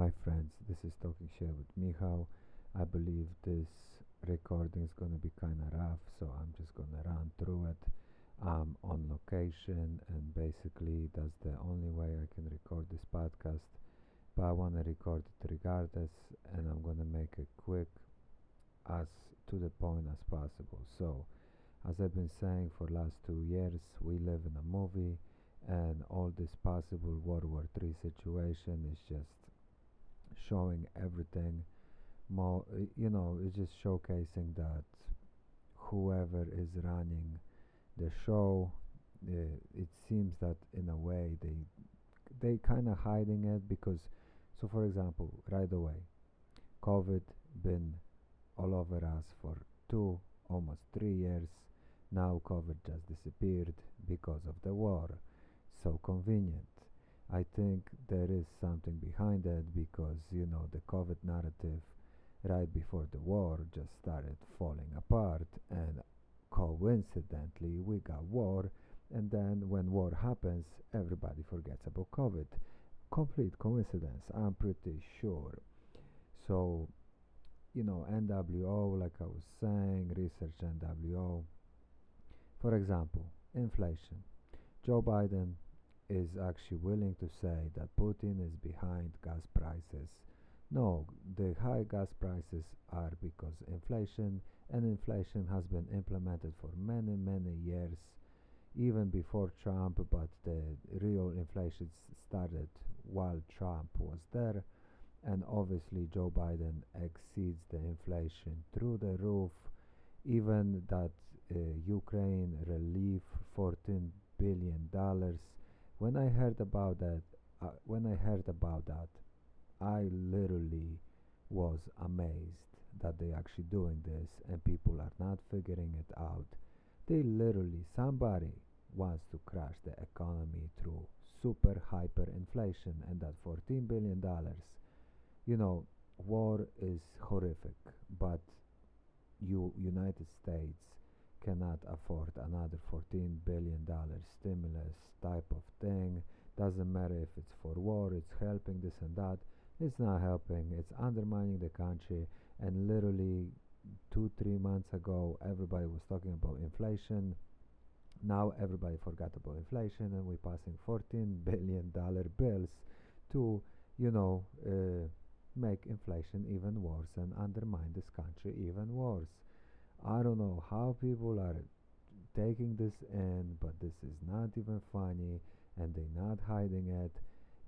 Hi friends, this is Talking Share with Michal. I believe this recording is going to be kind of rough, so I'm just going to run through it. I'm on location, and basically, that's the only way I can record this podcast. But I want to record it regardless, and I'm going to make it quick, as to the point as possible. So, as I've been saying for last two years, we live in a movie, and all this possible World War III situation is just showing everything. More you know it's just showcasing that whoever is running the show uh, it seems that in a way they they kind of hiding it because so for example right away covid been all over us for two almost three years. Now covid just disappeared because of the war. So convenient I think there is something behind it because you know the COVID narrative right before the war just started falling apart and coincidentally we got war and then when war happens everybody forgets about COVID. Complete coincidence I'm pretty sure. So you know NWO like I was saying research NWO for example inflation. Joe Biden is actually willing to say that Putin is behind gas prices. No, the high gas prices are because inflation, and inflation has been implemented for many, many years, even before Trump, but the real inflation started while Trump was there. And obviously, Joe Biden exceeds the inflation through the roof. Even that uh, Ukraine relief, $14 billion when I heard about that, uh, when I heard about that, I literally was amazed that they actually doing this and people are not figuring it out. They literally somebody wants to crash the economy through super hyperinflation and that 14 billion dollars. You know, war is horrific, but you United States cannot afford another 14 billion dollar stimulus type of thing. Doesn't matter if it's for war it's helping this and that. It's not helping it's undermining the country. And literally two three months ago everybody was talking about inflation. Now everybody forgot about inflation and we're passing 14 billion dollar bills to you know uh, make inflation even worse and undermine this country even worse I don't know how people are taking this in, but this is not even funny and they're not hiding it.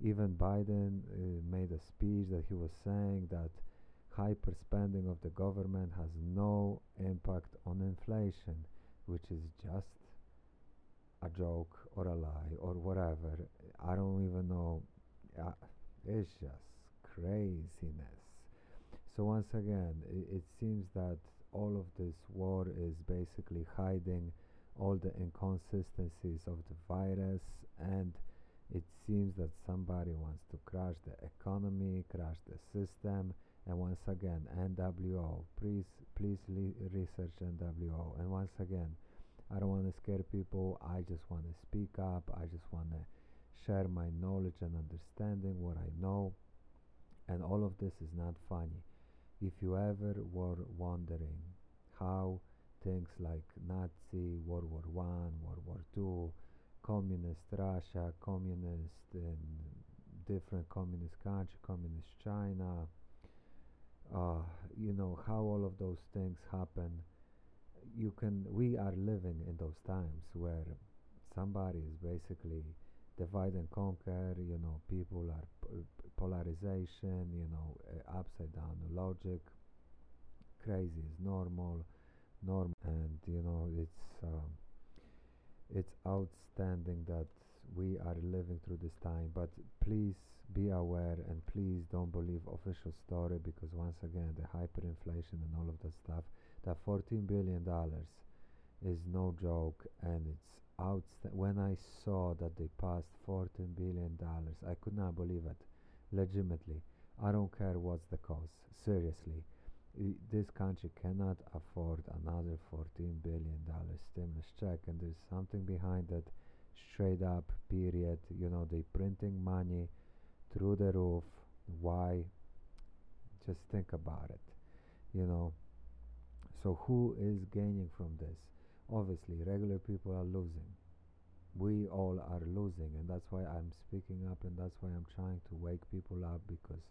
Even Biden uh, made a speech that he was saying that hyper spending of the government has no impact on inflation, which is just a joke or a lie or whatever. I don't even know. Uh, it's just craziness. So, once again, it, it seems that all of this war is basically hiding all the inconsistencies of the virus and it seems that somebody wants to crash the economy, crash the system, and once again, NWO, please, please research NWO. And once again, I don't want to scare people. I just want to speak up. I just want to share my knowledge and understanding what I know. And all of this is not funny. If you ever were wondering how things like Nazi, World War One, World War Two, communist Russia, communist different communist countries, communist China, uh, you know how all of those things happen. You can. We are living in those times where somebody is basically divide and conquer. You know, people are polarization, you know, uh, upside down logic. Crazy is normal, normal, and you know it's um, it's outstanding that we are living through this time. But please be aware and please don't believe official story because once again the hyperinflation and all of that stuff. That 14 billion dollars is no joke, and it's outstanding. When I saw that they passed 14 billion dollars, I could not believe it legitimately. I don't care what's the cost. Seriously, this country cannot afford another 14 billion dollar stimulus check, and there's something behind it. Straight up, period. You know, they printing money through the roof, Why? Just think about it. You know. So who is gaining from this? Obviously, regular people are losing. We all are losing, and that's why I'm speaking up, and that's why I'm trying to wake people up because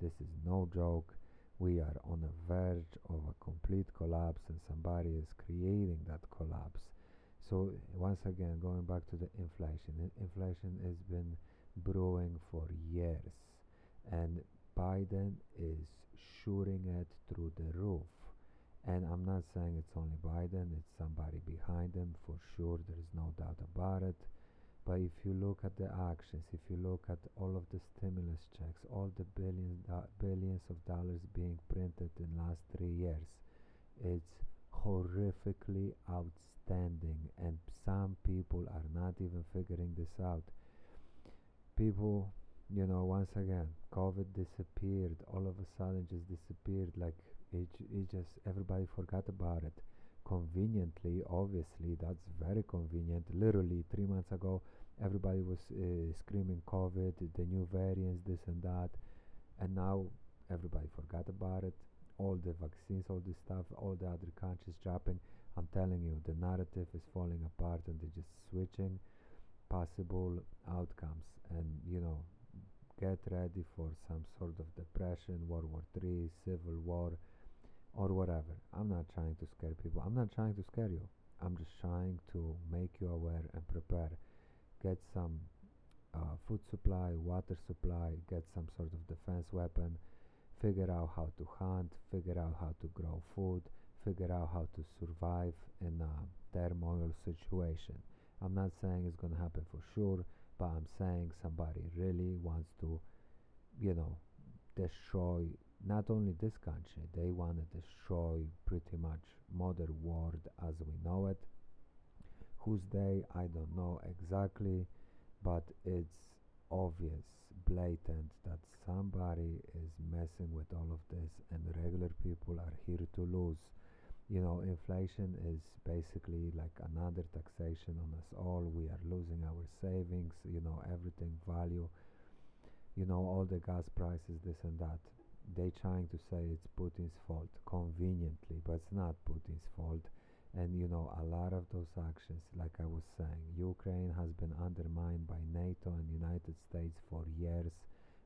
this is no joke. We are on the verge of a complete collapse, and somebody is creating that collapse. So, once again, going back to the inflation, inflation has been brewing for years, and Biden is shooting it through the roof. And I'm not saying it's only Biden, it's somebody behind him for sure, there's no doubt about it. But if you look at the actions, if you look at all of the stimulus checks, all the billions, billions of dollars being printed in the last three years, it's horrifically outstanding. And some people are not even figuring this out. People, you know, once again, COVID disappeared. All of a sudden, just disappeared. Like it, it just everybody forgot about it. Conveniently obviously that's very convenient. Literally three months ago everybody was uh, screaming covid the new variants this and that. And now everybody forgot about it. All the vaccines all this stuff all the other countries dropping. I'm telling you the narrative is falling apart and they're just switching possible outcomes. And you know get ready for some sort of depression world war 3 civil war or whatever. I'm not trying to scare people. I'm not trying to scare you. I'm just trying to make you aware and prepare. Get some uh, food supply, water supply, get some sort of defense weapon, figure out how to hunt, figure out how to grow food, figure out how to survive in a turmoil situation. I'm not saying it's going to happen for sure, but I'm saying somebody really wants to, you know, destroy not only this country, they want to destroy pretty much modern world as we know it. Who's they? I don't know exactly, but it's obvious, blatant that somebody is messing with all of this, and regular people are here to lose. You know, inflation is basically like another taxation on us all. We are losing our savings, you know, everything value, you know, all the gas prices, this and that they trying to say it's Putin's fault conveniently, but it's not Putin's fault. And you know, a lot of those actions, like I was saying, Ukraine has been undermined by NATO and United States for years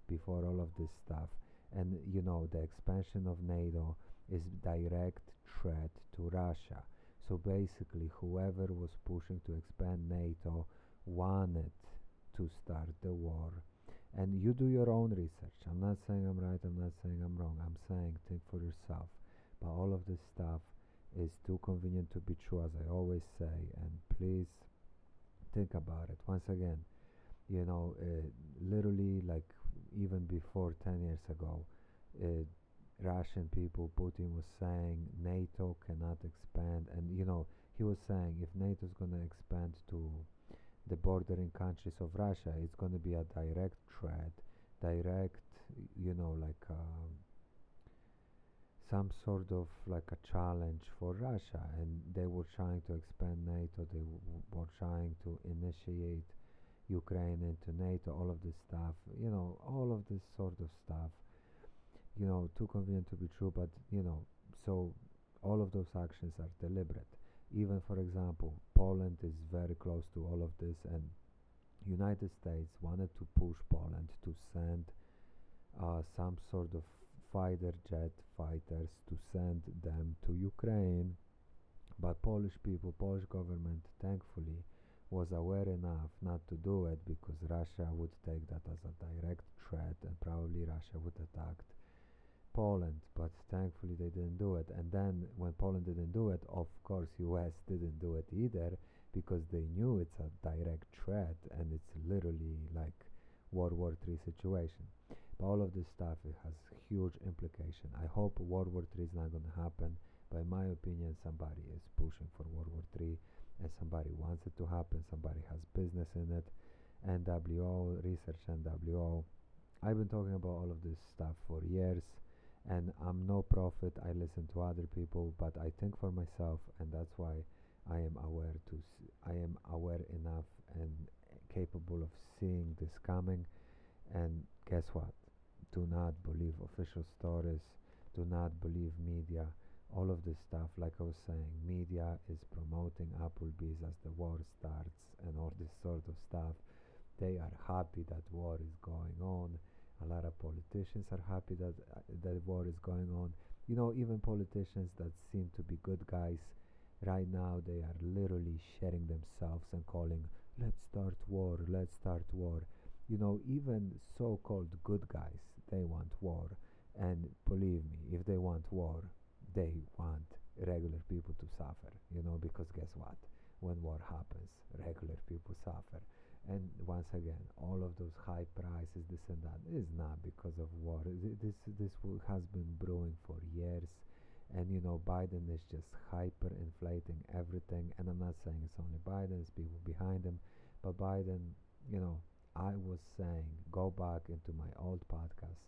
before all of this stuff. And you know, the expansion of NATO is direct threat to Russia. So basically, whoever was pushing to expand NATO wanted to start the war and you do your own research. I'm not saying I'm right, I'm not saying I'm wrong. I'm saying think for yourself. But all of this stuff is too convenient to be true, as I always say. And please think about it. Once again, you know, uh, literally, like even before 10 years ago, uh, Russian people, Putin was saying NATO cannot expand. And, you know, he was saying if NATO is going to expand to the bordering countries of Russia. It's going to be a direct threat, direct, you know, like uh, some sort of like a challenge for Russia. And they were trying to expand NATO, they were trying to initiate Ukraine into NATO, all of this stuff, you know, all of this sort of stuff. You know, too convenient to be true, but you know, so all of those actions are deliberate even for example Poland is very close to all of this and United States wanted to push Poland to send uh, some sort of fighter jet fighters to send them to Ukraine. But Polish people Polish government thankfully was aware enough not to do it because Russia would take that as a direct threat and probably Russia would attack Poland, but thankfully they didn't do it. And then when Poland didn't do it, of course US didn't do it either because they knew it's a direct threat and it's literally like World War III situation. But all of this stuff it has huge implication. I hope World War III is not going to happen. But in my opinion, somebody is pushing for World War III and somebody wants it to happen. Somebody has business in it. NWO, research NWO. I've been talking about all of this stuff for years and I'm no prophet. I listen to other people, but I think for myself, and that's why I am aware to. I am aware enough and capable of seeing this coming. And guess what? do not believe official stories do not believe media all of this stuff like i was saying media is promoting applebee's as the war starts and all this sort of stuff they are happy that war is going on a lot of politicians are happy that uh, that war is going on. You know even politicians that seem to be good guys right now they are literally sharing themselves and calling let's start war let's start war. You know even so-called good guys they want war. And believe me if they want war they want regular people to suffer you know because guess what? When war happens regular people suffer and once again all of those high prices this and that is not because of war. This this has been brewing for years. And you know Biden is just hyper inflating everything. And I'm not saying it's only Biden it's people behind him. But Biden you know I was saying go back into my old podcast.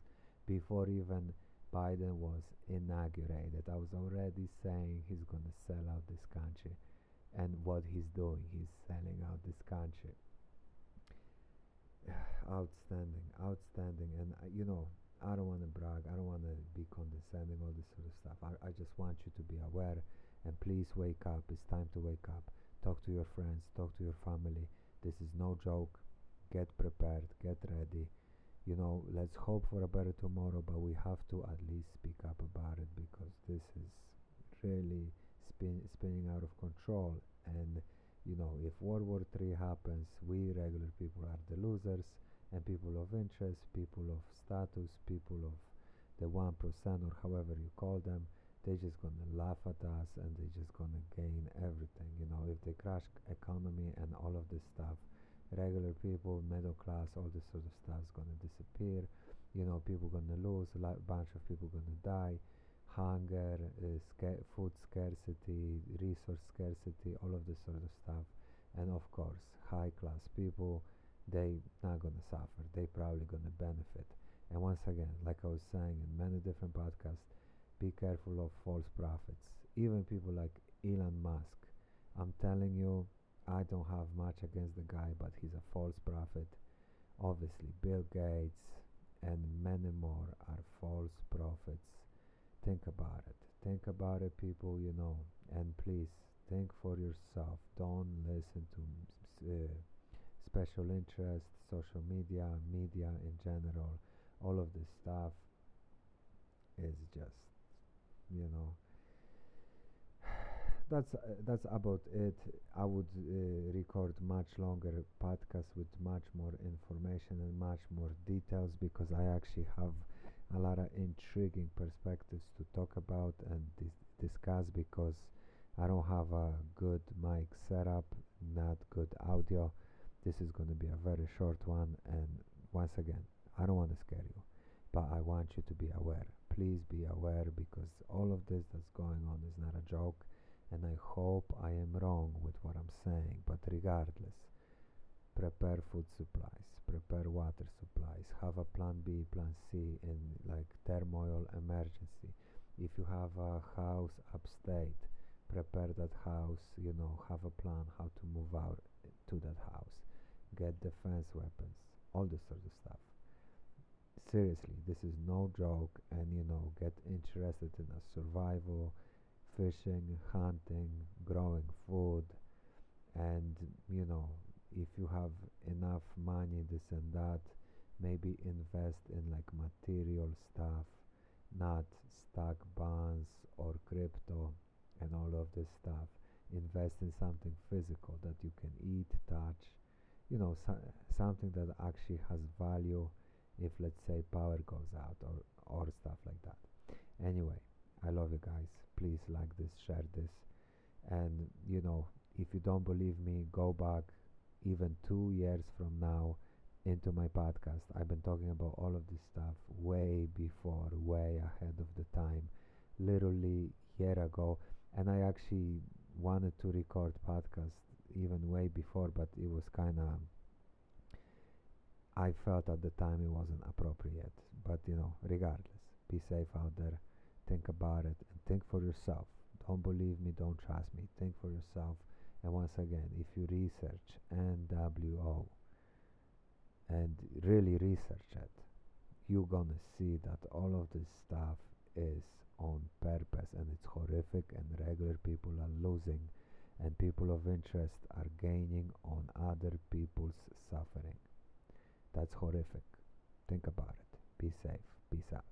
Before even Biden was inaugurated I was already saying he's going to sell out this country. And what he's doing he's selling out this country outstanding outstanding and uh, you know I don't want to brag. I don't want to be condescending, all this sort of stuff. I, I just want you to be aware and please wake up. It's time to wake up. Talk to your friends, talk to your family. This is no joke. Get prepared, get ready. You know, let's hope for a better tomorrow, but we have to at least speak up about it because this is really spin, spinning out of control. And, you know, if World War III happens, we regular people are the losers and people of interest, people of status, people of the 1% or however you call them, they're just gonna laugh at us and they're just gonna gain everything. You know, if they crash economy and all of this stuff, regular people, middle class, all this sort of stuff is gonna disappear. You know, people gonna lose, a lot, bunch of people gonna die. Hunger, uh, sca- food scarcity, resource scarcity, all of this sort of stuff, and of course, high class people they not gonna suffer. They probably gonna benefit. And once again like i was saying in many different podcasts be careful of false prophets. Even people like elon musk. I'm telling you i don't have much against the guy but he's a false prophet. Obviously bill gates and many more are false prophets think about it. Think about it people you know and please think for yourself. Don't listen to uh, special interest, social media, media in general, all of this stuff is just, you know, that's uh, that's about it. I would uh, record much longer podcast with much more information and much more details because I actually have a lot of intriguing perspectives to talk about and dis discuss because I don't have a good mic setup, not good audio this is going to be a very short one, and once again, I don't want to scare you, but I want you to be aware. Please be aware because all of this that's going on is not a joke, and I hope I am wrong with what I'm saying, but regardless, prepare food supplies, prepare water supplies, have a plan B, plan C in like turmoil emergency. If you have a house upstate, prepare that house, you know, have a plan how to move out to that house get defense weapons, all this sort of stuff. Seriously, this is no joke, and you know, get interested in a survival, fishing, hunting, growing food, and you know, if you have enough money, this and that, maybe invest in like material stuff, not stock bonds or crypto and all of this stuff. Invest in something physical that you can eat, touch, you know so, something that actually has value if let's say power goes out or or stuff like that. Anyway i love you guys. Please like this share this. And you know if you don't believe me go back even two years from now into my podcast i've been talking about all of this stuff way before way ahead of the time literally year ago and i actually wanted to record podcast even way before, but it was kind of. I felt at the time it wasn't appropriate. But you know, regardless, be safe out there. Think about it and think for yourself. Don't believe me, don't trust me. Think for yourself. And once again, if you research NWO and really research it, you're gonna see that all of this stuff is on purpose and it's horrific and regular people are losing and people of interest are gaining on other people's suffering. That's horrific. Think about it. Be safe. Peace out.